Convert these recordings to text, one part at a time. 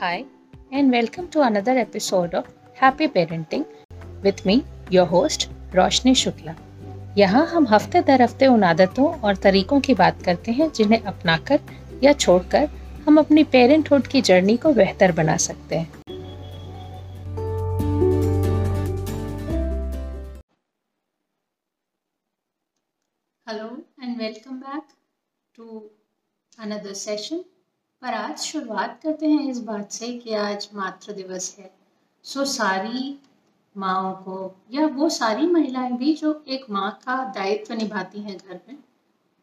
Hi, and welcome to another episode of Happy Parenting with me, your host, रोशनी शुक्ला यहाँ हम हफ़्ते दर हफ़्ते उन आदतों और तरीकों की बात करते हैं जिन्हें अपनाकर या छोड़कर हम अपनी पेरेंटहुड की जर्नी को बेहतर बना सकते हैं। Hello and welcome back to another session पर आज शुरुआत करते हैं इस बात से कि आज मातृ दिवस है। सो सारी माओ को, या वो सारी महिलाएँ भी जो एक माँ का दायित्व निभाती हैं घर में,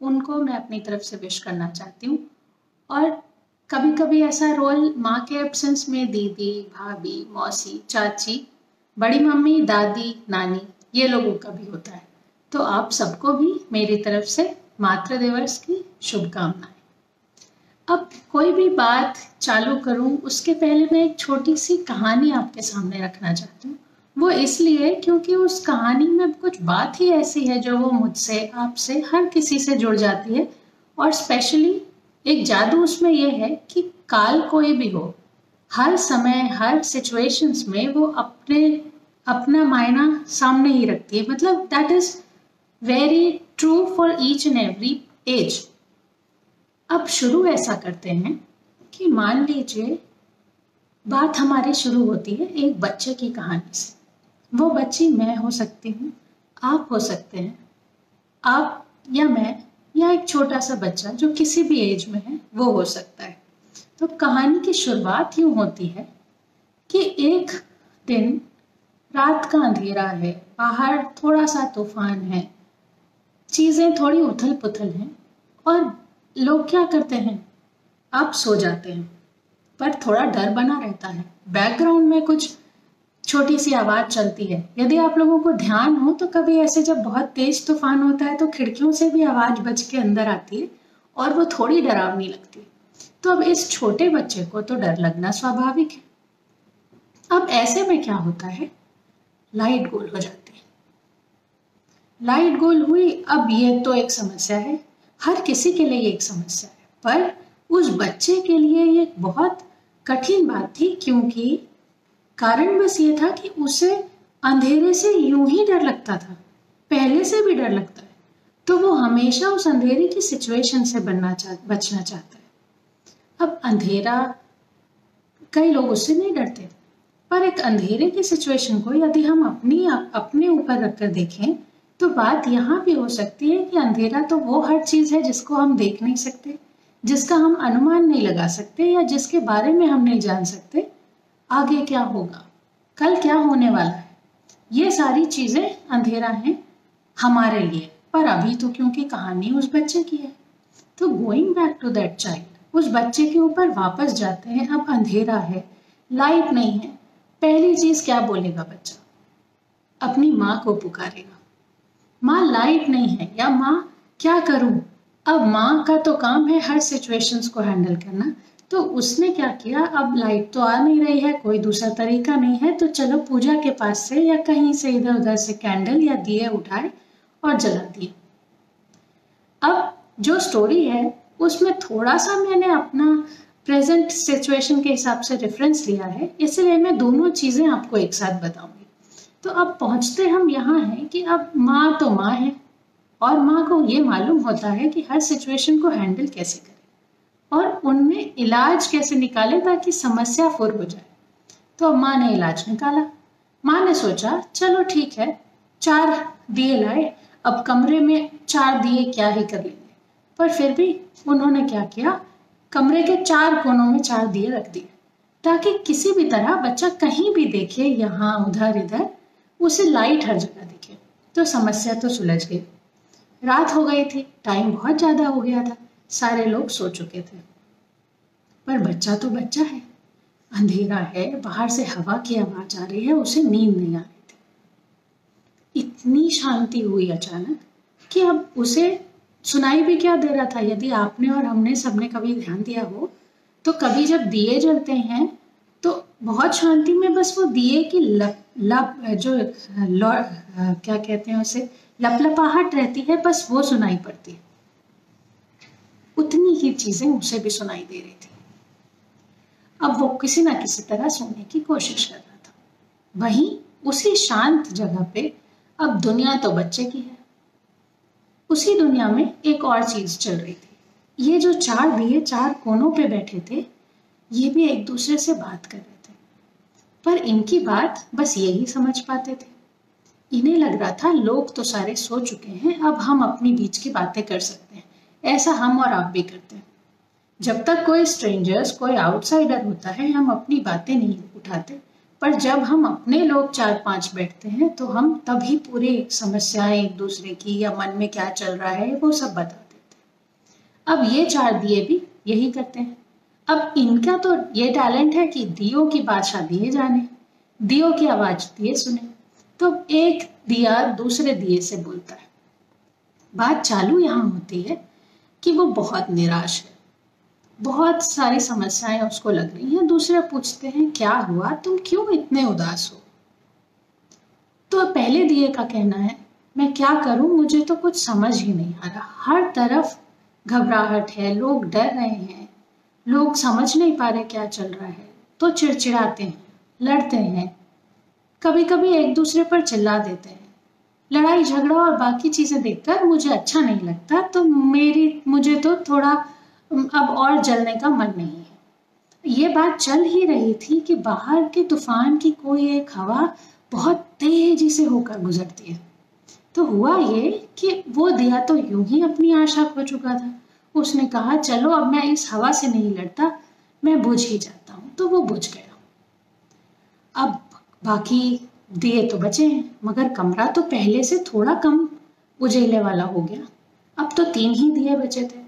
उनको मैं अपनी तरफ़ से विश करना चाहती हूँ। और कभी कभी ऐसा रोल माँ के एब्सेंस में दीदी, भाभी, मौसी, चाची, बड़ी मम्मी, दादी, नानी, ये लोगों का भी होता है। तो आप सबको भी मेरी तरफ़ से मातृ दिवस की शुभकामनाएँ। अब कोई भी बात चालू करूँ, उसके पहले मैं एक छोटी सी कहानी आपके सामने रखना चाहती हूँ। वो इसलिए क्योंकि उस कहानी में कुछ बात ही ऐसी है जो वो मुझसे, आपसे, हर किसी से जुड़ जाती है। और स्पेशली एक जादू उसमें यह है कि काल कोई भी हो, हर समय, हर सिचुएशंस में वो अपने, अपना मायना सामने ही रखती है। मतलब that is very true for each and every age अब शुरू ऐसा करते हैं कि मान लीजिए, बात हमारी शुरू होती है एक बच्चे की कहानी से। वो बच्ची मैं हो सकती हूँ, आप हो सकते हैं। आप या मैं या एक छोटा सा बच्चा जो किसी भी एज में है, वो हो सकता है। तो कहानी की शुरुआत यूँ होती है कि एक दिन रात का अंधेरा है बाहर थोड़ा सा तूफ़ान है, चीज़ें थोड़ी उथल पुथल हैं और लोग क्या करते हैं? आप सो जाते हैं, पर थोड़ा डर बना रहता है। बैकग्राउंड में कुछ छोटी सी आवाज़ चलती है। यदि आप लोगों को ध्यान हो तो कभी ऐसे जब बहुत तेज तूफ़ान होता है तो खिड़कियों से भी आवाज़ बच के अंदर आती है और वो थोड़ी डरावनी लगती है। तो अब इस छोटे बच्चे को तो डर लगना स्वाभाविक है। अब ऐसे में क्या होता है? लाइट गोल हो जाती है। लाइट गोल हुई, अब ये तो एक समस्या है। हर किसी के लिए एक समस्या है। पर उस बच्चे के लिए ये बहुत कठिन बात थी, क्योंकि कारण बस ये था कि उसे अंधेरे से यूँ ही डर लगता था, पहले से भी डर लगता है। तो वो हमेशा उस अंधेरे की सिचुएशन से बनना चाह बचना चाहता है। अब अंधेरा, कई लोग उससे नहीं डरते। पर एक अंधेरे की सिचुएशन को यदि हम अपनी अपने ऊपर रखकर देखें तो बात यहाँ भी हो सकती है कि अंधेरा तो वो हर चीज़ है जिसको हम देख नहीं सकते, जिसका हम अनुमान नहीं लगा सकते या जिसके बारे में हम नहीं जान सकते। आगे क्या होगा? कल क्या होने वाला है? ये सारी चीज़ें अंधेरा है हमारे लिए, पर अभी तो क्योंकि कहानी उस बच्चे की है। तो going back to that child उस बच्चे के ऊपर वापस जाते हैं, अब अंधेरा है लाइट नहीं है। पहली चीज़ क्या बोलेगा बच्चा? अपनी माँ को पुकारेगा। माँ लाइट नहीं है। या माँ, क्या करूँ? अब माँ का तो काम है हर सिचुएशंस को हैंडल करना। तो उसने क्या किया? अब लाइट तो आ नहीं रही है, कोई दूसरा तरीका नहीं है तो चलो पूजा के पास से या कहीं से इधर उधर से कैंडल या दिए उठाए और जला दिए। अब जो स्टोरी है, उसमें थोड़ा सा मैंने अपना प्रेजेंट सिचुएशन के हिसाब से रेफरेंस लिया है। इसलिए मैं दोनों चीज़ें आपको एक साथ बताऊँगी तो अब पहुँचते हम यहाँ हैं कि अब माँ तो माँ है। और माँ को ये मालूम होता है कि हर सिचुएशन को हैंडल कैसे करें। और उनमें इलाज कैसे निकाले ताकि समस्या फुर हो जाए। तो अब माँ ने इलाज निकाला। माँ ने सोचा, चलो ठीक है, चार दिए लाए, अब कमरे में चार दिए क्या ही कर लेंगे। पर फिर भी उन्होंने क्या किया? कमरे के चार कोनों में चार दिए रख दिए। ताकि किसी भी तरह बच्चा कहीं भी देखे, यहाँ उधर इधर उसे लाइट हर जगह दिखे। तो समस्या तो सुलझ गई। रात हो गई थी, टाइम बहुत ज़्यादा हो गया था, सारे लोग सो चुके थे। पर बच्चा तो बच्चा है। अंधेरा है, बाहर से हवा की आवाज़ आ रही है, उसे नींद नहीं आ रही थी। इतनी शांति हुई अचानक कि अब उसे सुनाई भी क्या दे रहा था? यदि आपने और हमने सबने कभी ध्यान दिया हो तो कभी जब दिए जलते हैं तो बहुत शांति में बस वो दिए की लप लप, जो क्या कहते हैं उसे, लपलपाहट रहती है, बस वो सुनाई पड़ती है। उतनी ही चीज़ें उसे भी सुनाई दे रही थी। अब वो किसी ना किसी तरह सोने की कोशिश कर रहा था। वहीं उसी शांत जगह पे अब दुनिया तो बच्चे की है। उसी दुनिया में एक और चीज़ चल रही थी। ये जो चार दिए, चार कोनों पे बैठे थे ये भी एक दूसरे से बात कर रहे थे। पर इनकी बात बस यही समझ पाते थे। इन्हें लग रहा था, लोग तो सारे सो चुके हैं, अब हम अपनी बीच की बातें कर सकते हैं। ऐसा हम और आप भी करते हैं। जब तक कोई स्ट्रेंजर्स कोई आउटसाइडर होता है, हम अपनी बातें नहीं उठाते। पर जब हम अपने लोग चार पाँच बैठते हैं तो हम तभी पूरी समस्याएँ एक दूसरे की या मन में क्या चल रहा है, वो सब बता देते हैं। अब ये चार दिए भी यही करते हैं। अब इनका तो ये टैलेंट है कि दियो की भाषा दिए जाने, दियो की आवाज़ दिए सुने। तो एक दिया दूसरे दिए से बोलता है। बात चालू यहाँ होती है कि वो बहुत निराश है। बहुत सारी समस्याएँ उसको लग रही हैं, दूसरे पूछते हैं, क्या हुआ? तुम क्यों इतने उदास हो? तो पहले दिए का कहना है, मैं क्या करूँ? मुझे तो कुछ समझ ही नहीं आ रहा। हर तरफ़ घबराहट है, लोग डर रहे हैं। लोग समझ नहीं पा रहे क्या चल रहा है। तो चिड़चिड़ाते हैं, लड़ते हैं। कभी कभी एक दूसरे पर चिल्ला देते हैं। लड़ाई, झगड़ा और बाकी चीज़ें देखकर मुझे अच्छा नहीं लगता तो मेरी, मुझे तो थोड़ा अब और जलने का मन नहीं है। ये बात चल ही रही थी कि बाहर के तूफ़ान की कोई एक हवा बहुत तेज़ी से होकर गुजरती है। तो हुआ ये कि वो दिया तो यूँ ही अपनी आशा खो चुका था। उसने कहा, चलो, अब मैं इस हवा से नहीं लड़ता, मैं बुझ ही जाता हूँ। तो वो बुझ गया। अब बाकी दिए तो बचे हैं, मगर कमरा तो पहले से थोड़ा कम उजेले वाला हो गया। अब तो तीन ही दिए बचे थे।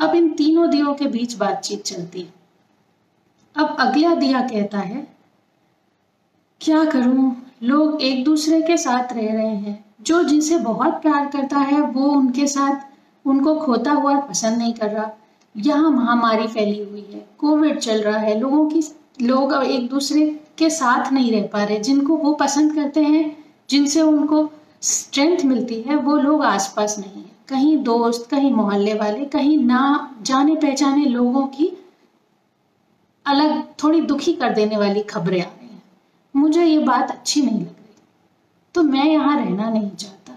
अब इन तीनों दियों के बीच बातचीत चलती। है अब अगला दिया कहता है, क्या करूँ? लोग एक दूसरे के साथ रह रहे हैं। जो जिसे बहुत प्यार करता है, वो उनके साथ उनको खोता हुआ पसंद नहीं कर रहा। यहाँ महामारी फैली हुई है। कोविड चल रहा है। लोगों की, लोग एक दूसरे के साथ नहीं रह पा रहे। जिनको वो पसंद करते हैं, जिनसे उनको स्ट्रेंथ मिलती है, वो लोग आसपास नहीं है। कहीं दोस्त, कहीं मोहल्ले वाले, कहीं ना जाने पहचाने लोगों की अलग, थोड़ी दुखी कर देने वाली खबरें आ रही हैं। मुझे ये बात अच्छी नहीं लग रही। तो मैं यहाँ रहना नहीं चाहता।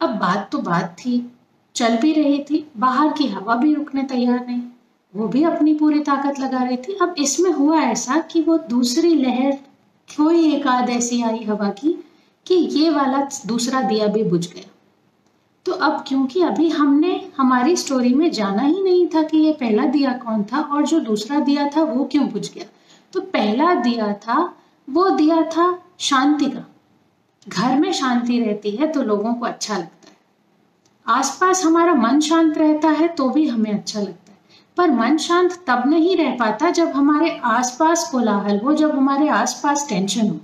अब बात तो बात थी। चल भी रही थी, बाहर की हवा भी रुकने तैयार नहीं। वो भी अपनी पूरी ताकत लगा रही थी। अब इसमें हुआ ऐसा कि वो दूसरी लहर, कोई एक आध ऐसी आई हवा की कि ये वाला दूसरा दिया भी बुझ गया। तो अब क्योंकि अभी हमने, हमारी स्टोरी में जाना ही नहीं था कि ये पहला दिया कौन था और जो दूसरा दिया था वो क्यों बुझ गया। तो पहला दिया था, वो दिया था शांति का। घर में शांति रहती है तो लोगों को अच्छा लगता आसपास हमारा मन शांत रहता है तो भी हमें अच्छा लगता है। पर मन शांत तब नहीं रह पाता जब हमारे आसपास कोलाहल हो, जब हमारे आसपास टेंशन हो।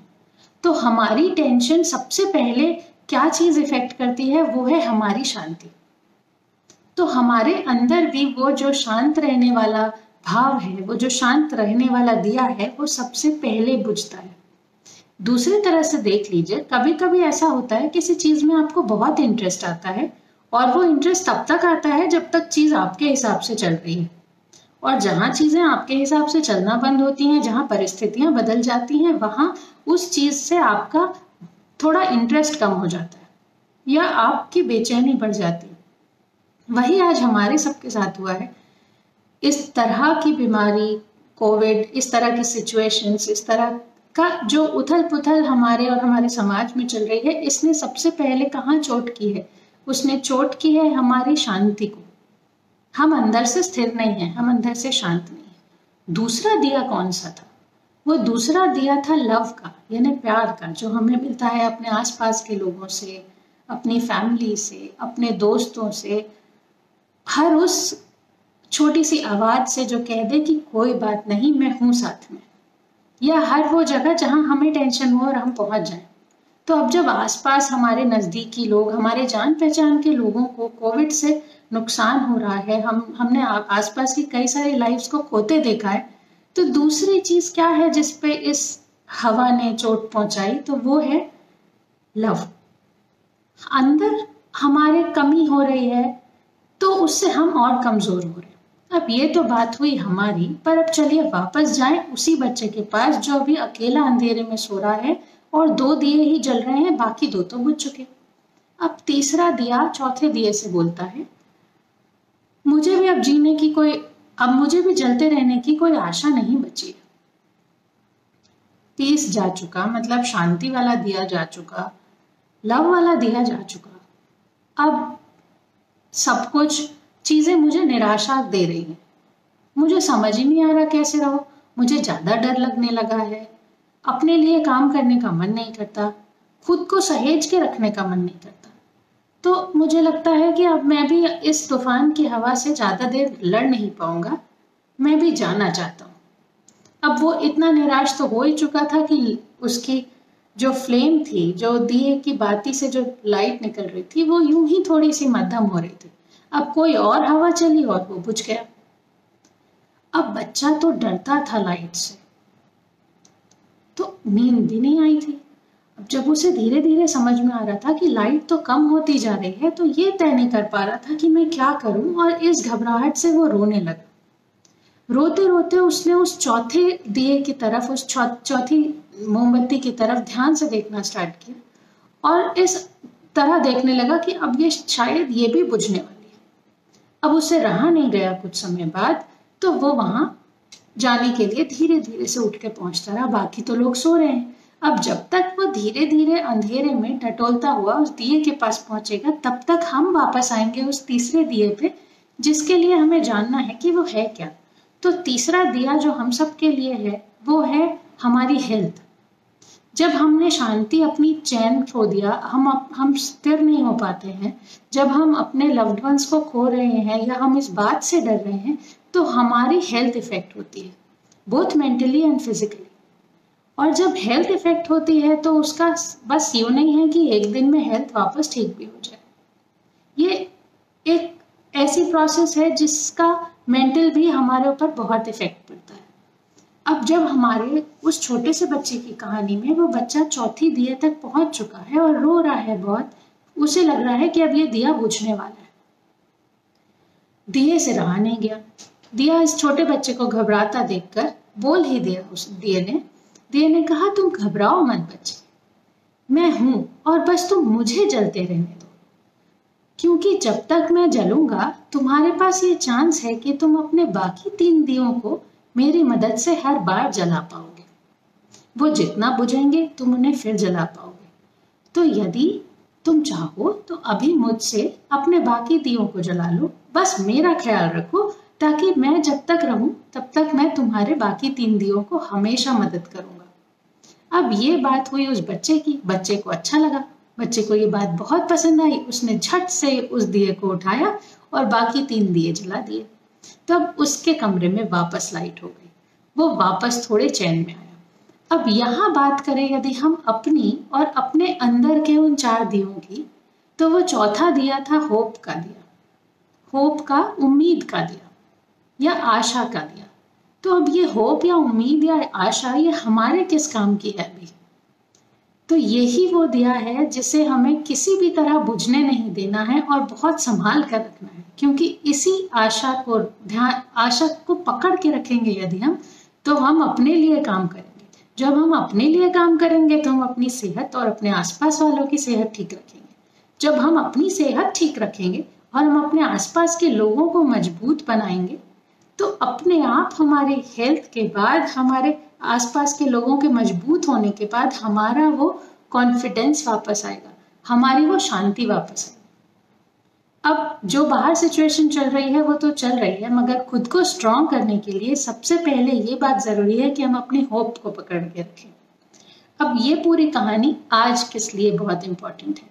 तो हमारी टेंशन सबसे पहले क्या चीज़ इफ़ेक्ट करती है? वो है हमारी शांति। तो हमारे अंदर भी वो जो शांत रहने वाला भाव है, वो जो शांत रहने वाला दिया है, वो सबसे पहले बुझता है। दूसरी तरह से देख लीजिए कभी कभी ऐसा होता है, किसी चीज़ में आपको बहुत इंटरेस्ट आता है और वो इंटरेस्ट तब तक आता है जब तक चीज़ आपके हिसाब से चल रही है। और जहाँ चीज़ें आपके हिसाब से चलना बंद होती हैं, जहाँ परिस्थितियाँ बदल जाती हैं, वहाँ उस चीज़ से आपका थोड़ा इंटरेस्ट कम हो जाता है, या आपकी बेचैनी बढ़ जाती है। वही आज हमारे सबके साथ हुआ है। इस तरह की बीमारी, कोविड, इस तरह की सिचुएशंस इस तरह का जो उथल पुथल हमारे और हमारे समाज में चल रही है, इसने सबसे पहले कहाँ चोट की है? उसने चोट की है हमारी शांति को। हम अंदर से स्थिर नहीं है, हम अंदर से शांत नहीं है। दूसरा दिया कौन सा था? वो दूसरा दिया था लव का, यानी प्यार का, जो हमें मिलता है अपने आसपास के लोगों से, अपनी फैमिली से, अपने दोस्तों से। हर उस छोटी सी आवाज़ से जो कह दे कि कोई बात नहीं, मैं हूँ साथ में। या हर वो जगह जहाँ हमें टेंशन हो और हम पहुँच जाएँ। तो अब जब आसपास हमारे नजदीकी लोग, हमारे जान पहचान के लोगों को कोविड से नुकसान हो रहा है, हम, हमने आसपास की कई सारी लाइफ्स को खोते देखा है तो दूसरी चीज़ क्या है जिसपे इस हवा ने चोट पहुंचाई तो वो है लव अंदर हमारे कमी हो रही है तो उससे हम और कमज़ोर हो रहे हैं। अब ये तो बात हुई हमारी, पर अब चलिए वापस जाएँ उसी बच्चे के पास जो अभी अकेला अंधेरे में सो रहा है और दो दिए ही जल रहे हैं, बाकी दो तो बुझ चुके। अब तीसरा दिया चौथे दिए से बोलता है, मुझे भी अब जीने की कोई, अब मुझे भी जलते रहने की कोई आशा नहीं बची पीस जा चुका मतलब शांति वाला दिया जा चुका, लव वाला दिया जा चुका। अब सब कुछ, चीज़ें मुझे निराशा दे रही हैं। मुझे समझ ही नहीं आ रहा कैसे रहो। मुझे ज़्यादा डर लगने लगा है। अपने लिए काम करने का मन नहीं करता, खुद को सहेज के रखने का मन नहीं करता। तो मुझे लगता है कि अब मैं भी इस तूफ़ान की हवा से ज़्यादा देर लड़ नहीं पाऊँगा, मैं भी जाना चाहता हूँ। अब वो इतना निराश तो हो ही चुका था कि उसकी जो फ्लेम थी, जो दिए की बाती से जो लाइट निकल रही थी, वो यूँ ही थोड़ी सी मध्यम हो रही थी। अब कोई और हवा चली और वो बुझ गया। अब बच्चा तो डरता था लाइट से। तो नींद भी नहीं आई थी। अब जब उसे धीरे धीरे समझ में आ रहा था कि लाइट तो कम होती जा रही है तो ये तय नहीं कर पा रहा था कि मैं क्या करूँ और इस घबराहट से वो रोने लगा। रोते रोते उसने उस चौथे दिए की तरफ़, उस चौथी मोमबत्ती की तरफ़ ध्यान से देखना स्टार्ट किया और इस तरह देखने लगा कि अब ये शायद ये भी बुझने वाली है। अब उसे रहा नहीं गया कुछ समय बाद तो वो वहाँ जाने के लिए धीरे धीरे से उठ के पहुँचता रहा। बाकी तो लोग सो रहे हैं। अब जब तक वो धीरे धीरे अंधेरे में टटोलता हुआ उस दिए के पास पहुंचेगा, तब तक हम वापस आएँगे उस तीसरे दिए पे, जिसके लिए हमें जानना है कि वो है क्या। तो तीसरा दिया जो हम सब के लिए है, वो है हमारी हेल्थ। जब हमने शांति अपनी चैन खो दिया, हम हम स्थिर नहीं हो पाते हैं, जब हम अपने लव्ड वंस को खो रहे हैं या हम इस बात से डर रहे हैं तो हमारी हेल्थ इफ़ेक्ट होती है बोथ मेंटली एंड फिजिकली और जब हेल्थ इफ़ेक्ट होती है तो उसका बस यूँ नहीं है कि एक दिन में हेल्थ वापस ठीक भी हो जाए। ये एक ऐसी प्रोसेस है जिसका मेंटल भी हमारे ऊपर बहुत इफ़ेक्ट पड़ता है। अब जब हमारे उस छोटे से बच्चे की कहानी में वो बच्चा चौथी दिए तक पहुँच चुका है और रो रहा है बहुत, उसे लग रहा है कि अब ये दिया बुझने वाला है। दिए से रहा नहीं गया। दिया इस छोटे बच्चे को घबराता देखकर बोल ही दिया उस दिए ने दिए ने कहा, तुम घबराओ मत बच्चे। मैं हूँ और बस तुम मुझे जलते रहने दो। क्योंकि जब तक मैं जलूँगा, तुम्हारे पास ये चांस है कि तुम अपने बाकी तीन दियों को मेरी मदद से हर बार जला पाओगे। वो जितना बुझेंगे, तुम उन्हें फिर जला पाओगे। तो यदि तुम चाहो तो अभी मुझसे अपने बाकी दियों को जला लो। बस मेरा ख्याल रखो, ताकि मैं जब तक रहूँ, तब तक मैं तुम्हारे बाकी तीन दियों को हमेशा मदद करूँगा। अब ये बात हुई उस बच्चे की। बच्चे को अच्छा लगा। बच्चे को ये बात बहुत पसंद आई। उसने झट से उस दिए को उठाया और बाकी तीन दिए जला दिए। तब उसके कमरे में वापस लाइट हो गई। वो वापस थोड़े चैन में आया। अब यहाँ बात करें यदि हम अपनी और अपने अंदर के उन चार दियों की तो वो चौथा दिया था होप का दिया। होप का, उम्मीद का दिया। या आशा का दिया। तो अब ये होप या उम्मीद या आशा, ये हमारे किस काम की है अभी? तो यही वो दिया है जिसे हमें किसी भी तरह बुझने नहीं देना है और बहुत संभाल कर रखना है। क्योंकि इसी आशा को ध्यान, आशा को पकड़ के रखेंगे यदि हम तो हम अपने लिए काम करेंगे। जब हम अपने लिए काम करेंगे तो हम अपनी सेहत और अपने आसपास वालों की सेहत ठीक रखेंगे। जब हम अपनी सेहत ठीक रखेंगे और हम अपने आसपास के लोगों को मज़बूत बनाएँगे तो अपने आप हमारे हेल्थ के बाद हमारे आसपास के लोगों के मज़बूत होने के बाद हमारा वो कॉन्फिडेंस वापस आएगा। हमारी वो शांति वापस आएगी। अब जो बाहर सिचुएशन चल रही है, वो तो चल रही है, मगर खुद को स्ट्रॉन्ग करने के लिए सबसे पहले ये बात ज़रूरी है कि हम अपने होप को पकड़ के रखें। अब ये पूरी कहानी आज किस लिए बहुत इंपॉर्टेंट है।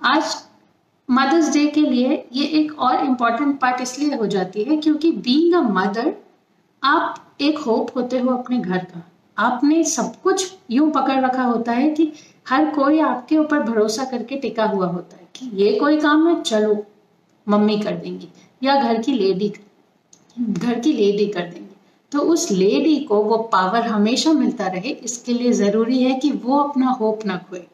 आज मदर्स डे के लिए ये एक और इंपॉर्टेंट पार्ट इसलिए हो जाती है क्योंकि बीइंग अ मदर आप एक होप होते हो अपने घर का। आपने सब कुछ यूँ पकड़ रखा होता है कि हर कोई आपके ऊपर भरोसा करके टिका हुआ होता है कि ये कोई काम है, चलो, मम्मी कर देंगी, या घर की लेडी, घर की लेडी कर देंगी। तो उस लेडी को वो पावर हमेशा मिलता रहे, इसके लिए ज़रूरी है कि वो अपना होप ना खोए।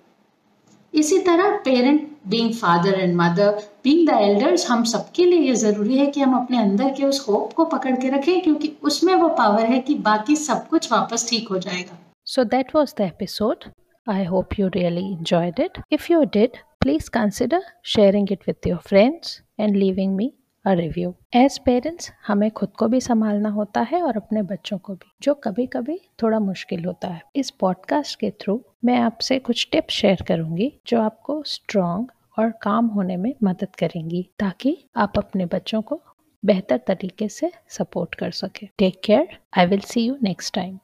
इसी तरह parent, being father and mother being the elders हम सबके लिए ये ज़रूरी है कि हम अपने अंदर के उस होप को पकड़ के रखें क्योंकि उसमें वो पावर है कि बाकी सब कुछ वापस ठीक हो जाएगा So that was the episode. I hope you really enjoyed it. If you did, please consider sharing it with your friends and leaving me a review. As parents, हमें खुद को भी संभालना होता है और अपने बच्चों को भी जो कभी कभी थोड़ा मुश्किल होता है इस पॉडकास्ट के थ्रू मैं आपसे कुछ टिप्स शेयर करूँगी जो आपको स्ट्रॉन्ग और काम होने में मदद करेंगी ताकि आप अपने बच्चों को बेहतर तरीके से सपोर्ट कर सके। Take care I will see you next time